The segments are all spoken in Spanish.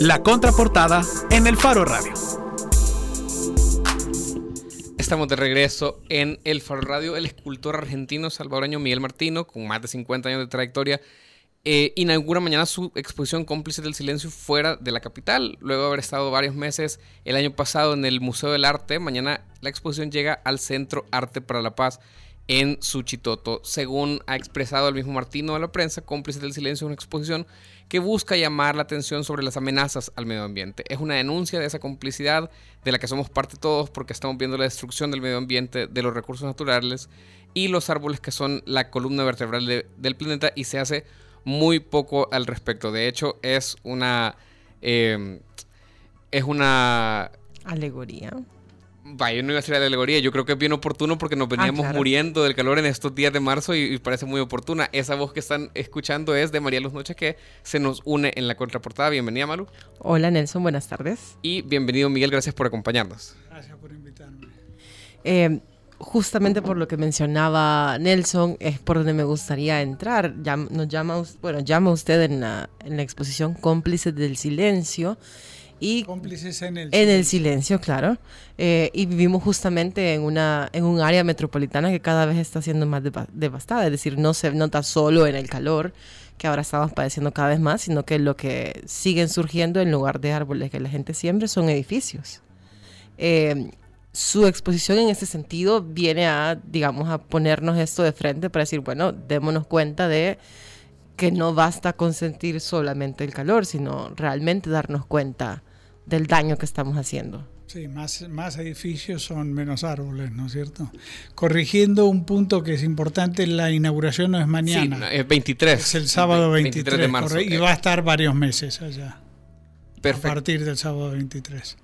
La contraportada en el Faro Radio. Estamos de regreso en El Faro Radio. El escultor argentino salvadoreño Miguel Martino, con más de 50 años de trayectoria, eh, inaugura mañana su exposición Cómplices del Silencio fuera de la capital. Luego de haber estado varios meses el año pasado en el Museo del Arte, mañana la exposición llega al Centro Arte para la Paz en Suchitoto. Según ha expresado el mismo Martino a la prensa, Cómplices del Silencio es una exposición que busca llamar la atención sobre las amenazas al medio ambiente. Es una denuncia de esa complicidad de la que somos parte todos porque estamos viendo la destrucción del medio ambiente, de los recursos naturales y los árboles que son la columna vertebral del planeta y se hace muy poco al respecto. De hecho, es una. Em, es una. Alegoría. Vaya, no iba a ser alegoría. Yo creo que es bien oportuno porque nos ah, veníamos muriendo del calor en estos días de marzo y, parece muy oportuna. Esa voz que están escuchando es de María Luz Noche que se nos une en la contraportada. Bienvenida, Malu. Hola, Nelson. Buenas tardes. Y bienvenido, Miguel. Gracias por acompañarnos. Gracias por invitarme. Eh, justamente por lo que mencionaba Nelson, es por donde me gustaría entrar. nos llama, bueno, llama usted en la, en la exposición Cómplices del Silencio. Y Cómplices en el, en el silencio, claro. Eh, y vivimos justamente en, una, en un área metropolitana que cada vez está siendo más devastada. Es decir, no se nota solo en el calor, que ahora estamos padeciendo cada vez más, sino que lo que siguen surgiendo en lugar de árboles que la gente siembra son edificios. Eh, su exposición en ese sentido viene a, digamos, a ponernos esto de frente para decir, bueno, démonos cuenta de que no basta consentir solamente el calor, sino realmente darnos cuenta del daño que estamos haciendo. Sí, más, más edificios son menos árboles, ¿no es cierto? Corrigiendo un punto que es importante, la inauguración no es mañana. Sí, es 23. Es el sábado 23, de marzo. y va a estar varios meses allá. Perfecto. A partir del sábado 23.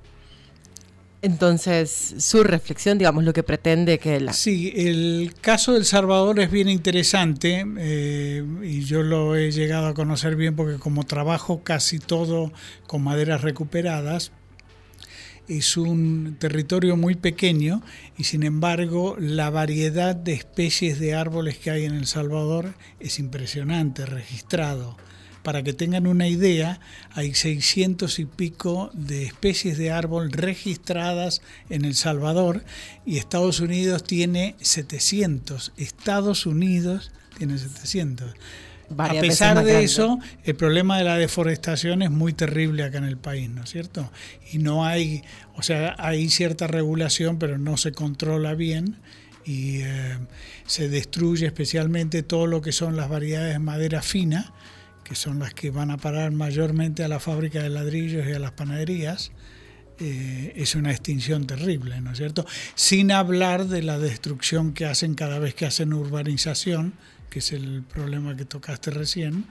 Entonces, su reflexión, digamos, lo que pretende que la... Sí, el caso del Salvador es bien interesante eh, y yo lo he llegado a conocer bien porque como trabajo casi todo con maderas recuperadas, es un territorio muy pequeño y sin embargo la variedad de especies de árboles que hay en El Salvador es impresionante, registrado. Para que tengan una idea, hay 600 y pico de especies de árbol registradas en El Salvador y Estados Unidos tiene 700. Estados Unidos tiene 700. a pesar de eso, el problema de la deforestación es muy terrible acá en el país, ¿no es cierto? Y no hay, o sea, hay cierta regulación, pero no se controla bien y eh, se destruye especialmente todo lo que son las variedades de madera fina que son las que van a parar mayormente a la fábrica de ladrillos y a las panaderías, eh, es una extinción terrible, ¿no es cierto? Sin hablar de la destrucción que hacen cada vez que hacen urbanización, que es el problema que tocaste recién,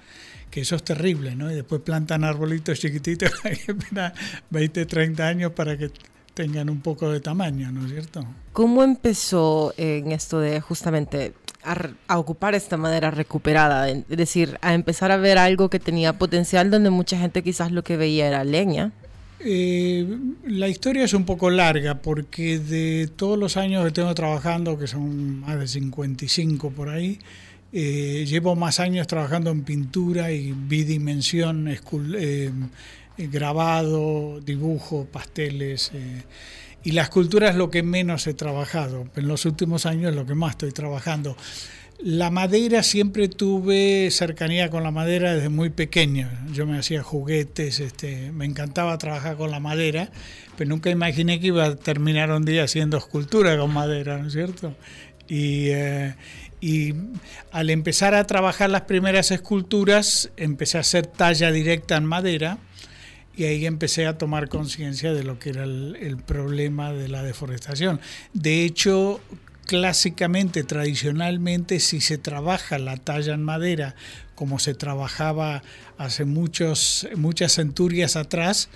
que eso es terrible, ¿no? Y después plantan arbolitos chiquititos, hay que esperar 20, 30 años para que tengan un poco de tamaño, ¿no es cierto? ¿Cómo empezó en esto de justamente a, ocupar esta madera recuperada, es decir, a empezar a ver algo que tenía potencial donde mucha gente quizás lo que veía era leña. Eh, la historia es un poco larga porque de todos los años que tengo trabajando, que son más de 55 por ahí, eh, llevo más años trabajando en pintura y bidimensión, eh, grabado, dibujo, pasteles. Y la escultura es lo que menos he trabajado. En los últimos años es lo que más estoy trabajando. La madera siempre tuve cercanía con la madera desde muy pequeño. Yo me hacía juguetes, este, me encantaba trabajar con la madera, pero nunca imaginé que iba a terminar un día haciendo escultura con madera, ¿no es cierto? Y, eh, y al empezar a trabajar las primeras esculturas, empecé a hacer talla directa en madera y ahí empecé a tomar conciencia de lo que era el, problema de la deforestación. De hecho, clásicamente, tradicionalmente, si se trabaja la talla en madera como se trabajaba hace muchos, muchas centurias atrás,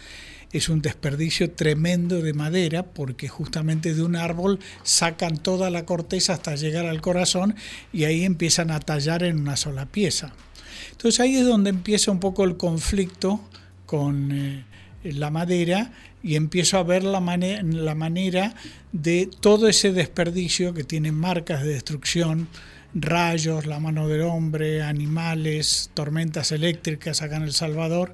es un desperdicio tremendo de madera porque justamente de un árbol sacan toda la corteza hasta llegar al corazón y ahí empiezan a tallar en una sola pieza. Entonces ahí es donde empieza un poco el conflicto con eh, la madera y empiezo a ver la, la manera de todo ese desperdicio que tiene marcas de destrucción rayos, la mano del hombre, animales, tormentas eléctricas acá en El Salvador,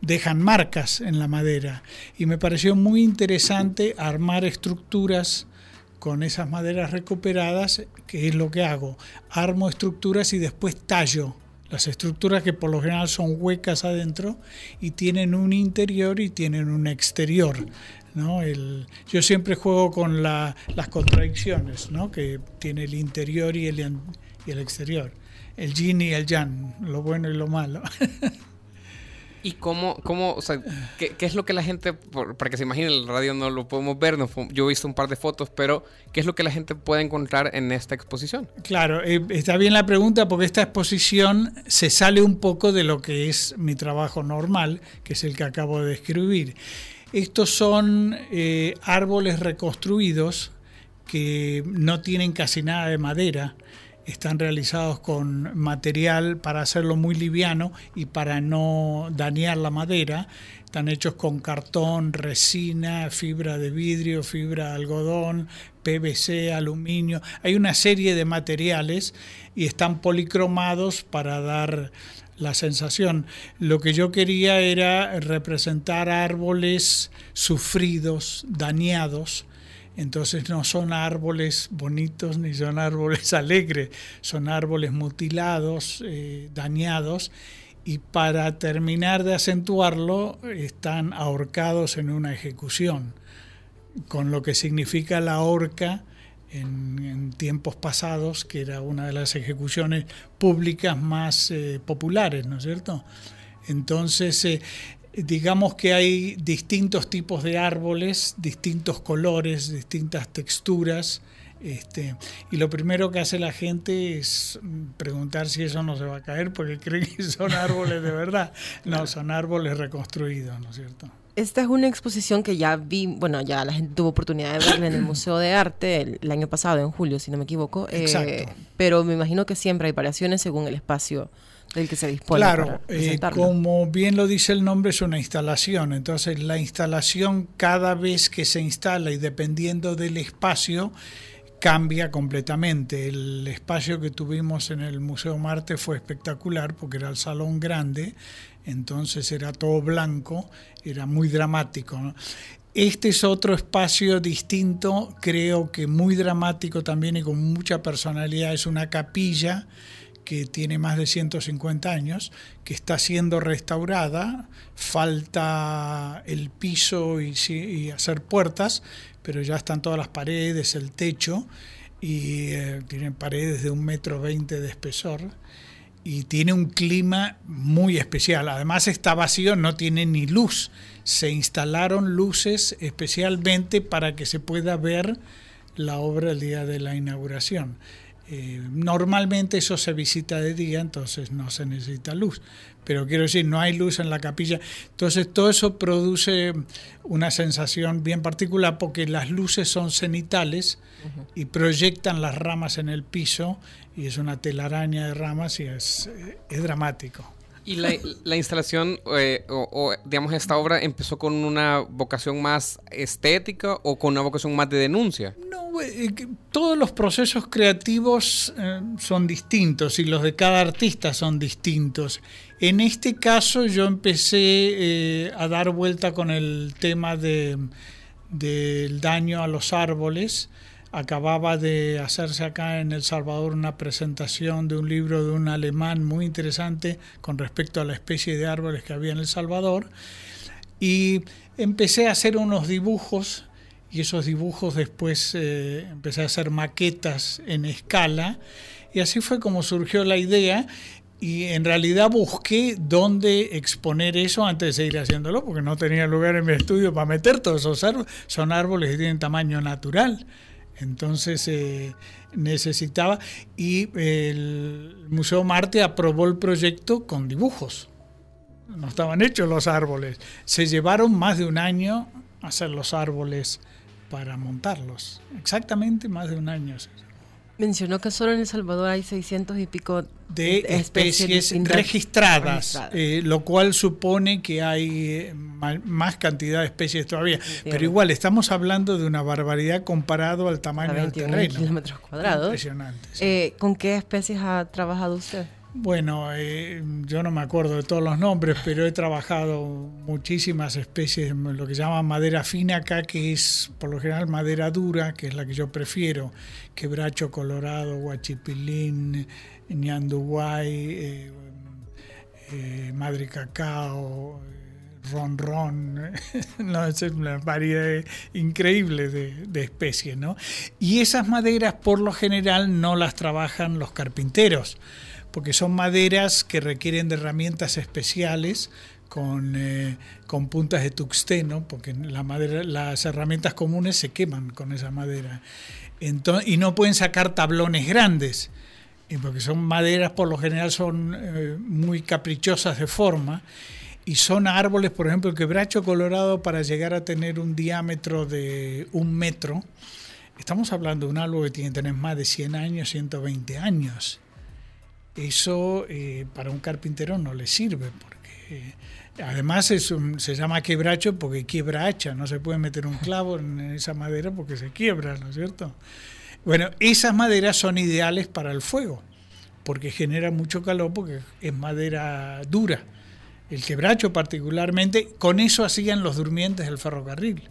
dejan marcas en la madera. Y me pareció muy interesante armar estructuras con esas maderas recuperadas, que es lo que hago. Armo estructuras y después tallo las estructuras que por lo general son huecas adentro y tienen un interior y tienen un exterior. ¿no? El, yo siempre juego con la, las contradicciones, ¿no? que tiene el interior y el, y el exterior, el yin y el yang, lo bueno y lo malo. ¿Y cómo, cómo o sea, qué, qué, es lo que la gente, para que se imagine, el radio no lo podemos ver, no, yo he visto un par de fotos, pero ¿qué es lo que la gente puede encontrar en esta exposición? Claro, eh, está bien la pregunta porque esta exposición se sale un poco de lo que es mi trabajo normal, que es el que acabo de describir. Estos son eh, árboles reconstruidos que no tienen casi nada de madera, están realizados con material para hacerlo muy liviano y para no dañar la madera. Están hechos con cartón, resina, fibra de vidrio, fibra de algodón, PVC, aluminio. Hay una serie de materiales y están policromados para dar la sensación. Lo que yo quería era representar árboles sufridos, dañados, entonces no son árboles bonitos ni son árboles alegres, son árboles mutilados, eh, dañados, y para terminar de acentuarlo están ahorcados en una ejecución, con lo que significa la horca en, tiempos pasados, que era una de las ejecuciones públicas más eh, populares, ¿no es cierto? Entonces, eh, digamos que hay distintos tipos de árboles, distintos colores, distintas texturas. Este, y lo primero que hace la gente es preguntar si eso no se va a caer porque creen que son árboles de verdad. No, son árboles reconstruidos, ¿no es cierto? Esta es una exposición que ya vi, bueno, ya la gente tuvo oportunidad de verla en el Museo de Arte el, año pasado, en julio, si no me equivoco. Exacto. Eh, pero me imagino que siempre hay variaciones según el espacio del que se dispone. Claro, eh, como bien lo dice el nombre, es una instalación. Entonces, la instalación cada vez que se instala y dependiendo del espacio, cambia completamente. El espacio que tuvimos en el Museo Marte fue espectacular porque era el salón grande, entonces era todo blanco, era muy dramático. Este es otro espacio distinto, creo que muy dramático también y con mucha personalidad. Es una capilla que tiene más de 150 años, que está siendo restaurada, falta el piso y, hacer puertas, pero ya están todas las paredes, el techo, y eh, tienen paredes de un metro veinte de espesor y tiene un clima muy especial. Además está vacío, no tiene ni luz. Se instalaron luces especialmente para que se pueda ver la obra el día de la inauguración. Eh, normalmente eso se visita de día, entonces no se necesita luz. Pero quiero decir, no hay luz en la capilla. Entonces todo eso produce una sensación bien particular porque las luces son cenitales y proyectan las ramas en el piso y es una telaraña de ramas y es, es dramático. ¿Y la, instalación, eh, o, digamos, esta obra empezó con una vocación más estética o con una vocación más de denuncia? No, eh, todos los procesos creativos eh, son distintos y los de cada artista son distintos. En este caso yo empecé a dar vuelta con el tema de, del daño a los árboles acababa de hacerse acá en El Salvador una presentación de un libro de un alemán muy interesante con respecto a la especie de árboles que había en El Salvador y empecé a hacer unos dibujos y esos dibujos después eh, empecé a hacer maquetas en escala. Y así fue como surgió la idea. Y en realidad busqué dónde exponer eso antes de seguir haciéndolo porque no tenía lugar en mi estudio para meter todos esos árboles, son árboles que tienen tamaño natural. Entonces eh, necesitaba. Y el Museo Marte aprobó el proyecto con dibujos. No estaban hechos los árboles. Se llevaron más de un año hacer los árboles para montarlos. Exactamente más de un año. Mencionó que solo en El Salvador hay 600 y pico de especies, registradas, eh, lo cual supone que hay eh, más cantidad de especies todavía. Pero igual, estamos hablando de una barbaridad comparado al tamaño del terreno. kilómetros cuadrados. Impresionante. Eh, ¿Con qué especies ha trabajado usted? Bueno, yo no me acuerdo de todos los nombres, pero he trabajado muchísimas especies, lo que llaman madera fina acá, que es por lo general madera dura, que es la que yo prefiero, quebracho colorado, guachipilín, ñanduguay, eh, eh, madre cacao, ron ron, no, es una variedad increíble de, de, especies, ¿no? Y esas maderas por lo general no las trabajan los carpinteros porque son maderas que requieren de herramientas especiales con, eh, con puntas de tuxteno, porque la madera, las herramientas comunes se queman con esa madera. Entonces, y no pueden sacar tablones grandes, porque son maderas por lo general son eh, muy caprichosas de forma y son árboles, por ejemplo, el quebracho colorado para llegar a tener un diámetro de un metro. Estamos hablando de un árbol que tiene que tener más de 100 años, 120 años eso eh, para un carpintero no le sirve, porque además se llama quebracho porque quiebra hacha, no se puede meter un clavo en esa madera porque se quiebra, ¿no es cierto? Bueno, esas maderas son ideales para el fuego, porque genera mucho calor porque es madera dura. El quebracho particularmente, con eso hacían los durmientes del ferrocarril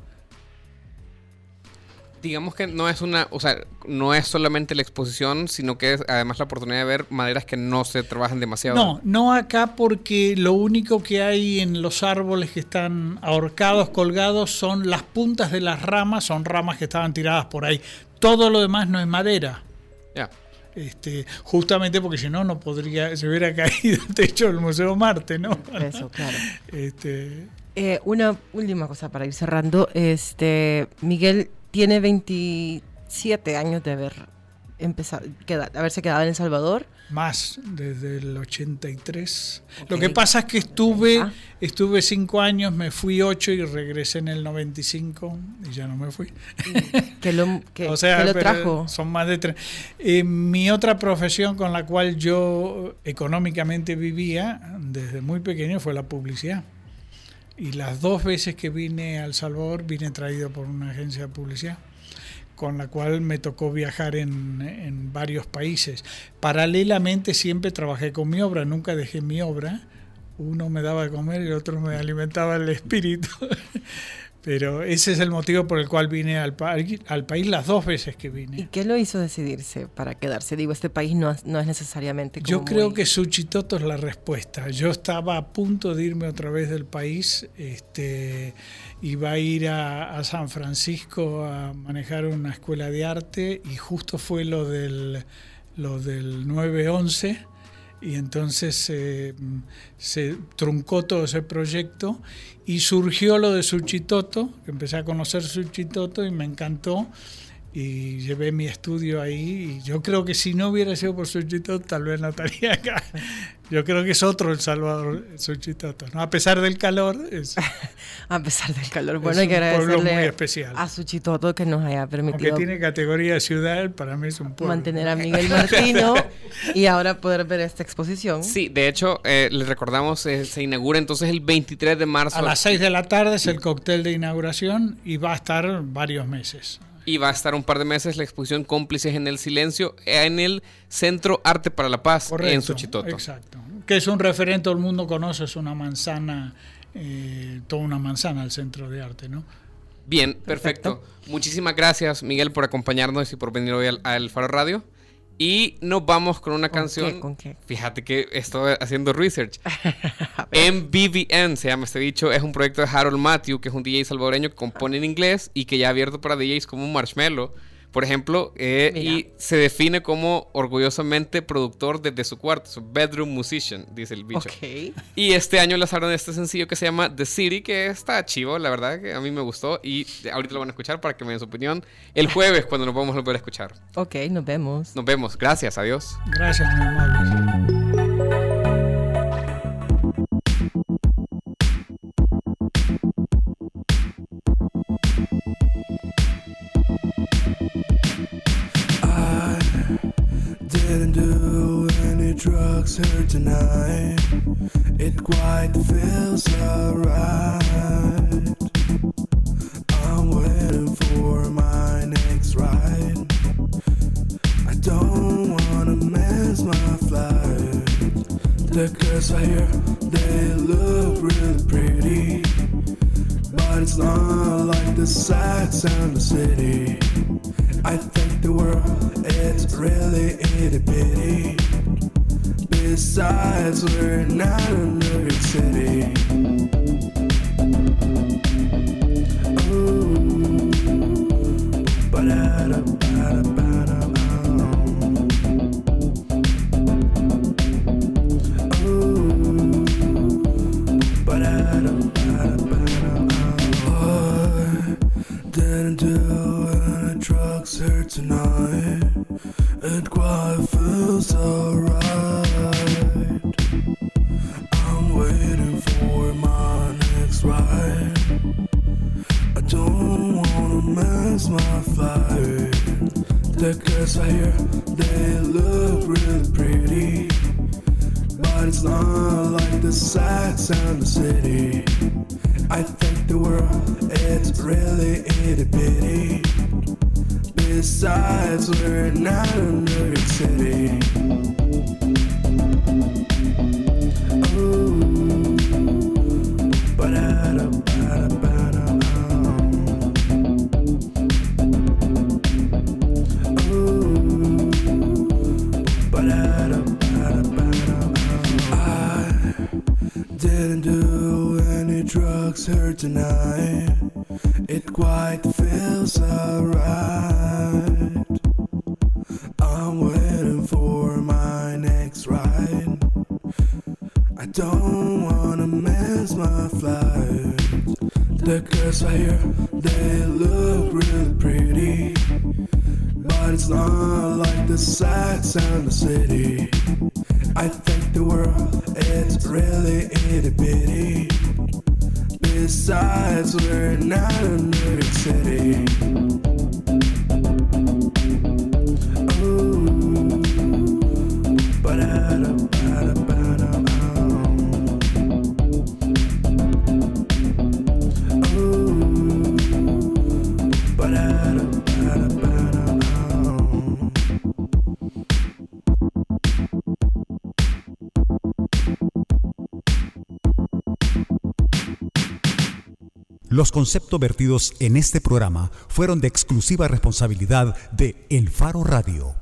digamos que no es una, o sea, no es solamente la exposición, sino que es además la oportunidad de ver maderas que no se trabajan demasiado. No, no acá porque lo único que hay en los árboles que están ahorcados, colgados, son las puntas de las ramas, son ramas que estaban tiradas por ahí. Todo lo demás no es madera. Ya. Este, justamente porque si no, no podría, se hubiera caído el techo del Museo Marte, ¿no? Eso, claro. Este... Eh, una última cosa para ir cerrando. Este, Miguel, tiene 27 años de haber empezado, queda, haberse quedado en El Salvador. Más, desde el 83. Lo que pasa es que estuve, ah. estuve cinco años, me fui ocho y regresé en el 95 y ya no me fui. ¿Qué lo, que, o sea, lo trajo? Son más de tres. Eh, mi otra profesión con la cual yo económicamente vivía desde muy pequeño fue la publicidad. Y las dos veces que vine a El Salvador vine traído por una agencia de publicidad con la cual me tocó viajar en, en, varios países. Paralelamente siempre trabajé con mi obra, nunca dejé mi obra. Uno me daba de comer y el otro me alimentaba el espíritu. Pero ese es el motivo por el cual vine al, al país las dos veces que vine. ¿Y qué lo hizo decidirse para quedarse? Digo, este país no, no es necesariamente... Yo creo que Suchitoto es la respuesta. Yo estaba a punto de irme otra vez del país. Este, iba a ir a, a San Francisco a manejar una escuela de arte y justo fue lo del, lo del 9-11 y entonces eh, se truncó todo ese proyecto y surgió lo de Suchitoto, que empecé a conocer Suchitoto y me encantó y llevé mi estudio ahí y yo creo que si no hubiera sido por Suchitoto tal vez no estaría acá. Yo creo que es otro El Salvador, Suchitoto, ¿no? A pesar del calor. Es, a pesar del calor. Bueno, hay que agradecerle muy especial. a Suchitoto que nos haya permitido. Aunque tiene categoría de ciudad, para mí es un pueblo. Mantener a Miguel Martino y ahora poder ver esta exposición. Sí, de hecho, eh, les recordamos, eh, se inaugura entonces el 23 de marzo. A las 6 de la tarde es el cóctel de inauguración y va a estar varios meses. Y va a estar un par de meses la exposición Cómplices en el Silencio en el Centro Arte para la Paz en Suchitoto. Exacto. Que es un referente, todo el mundo conoce, es una manzana, eh, toda una manzana el Centro de Arte, ¿no? Bien, perfecto. Muchísimas gracias, Miguel, por acompañarnos y por venir hoy al Faro Radio. Y nos vamos con una canción. ¿Con qué? Fíjate que estoy haciendo research. MVVN se llama este bicho. Es un proyecto de Harold Matthew, que es un DJ salvadoreño que compone en inglés y que ya ha abierto para DJs como Marshmello por ejemplo, eh, y se define como orgullosamente productor desde su cuarto, su bedroom musician, dice el bicho. Y este año lanzaron este sencillo que se llama The City, que está chivo, la verdad, que a mí me gustó. Y ahorita lo van a escuchar para que me den su opinión el jueves cuando nos vamos a volver a escuchar. Ok, nos vemos. Nos vemos. Gracias, adiós. Gracias, mi amable. Here tonight. It quite feels alright. I'm waiting for my next ride. I don't wanna miss my flight. The girls I hear, they look really pretty. But it's not like the sights in the city. I think the world is really itty bitty. Besides, we're not a nerd city. City. I think the world is really itty bitty. Besides, we're not in New York City. Here tonight. It quite feels alright. I'm waiting for my next ride. I don't wanna miss my flight. The girls I hear, they look really pretty. But it's not like the sights in the city. Los conceptos vertidos en este programa fueron de exclusiva responsabilidad de El Faro Radio.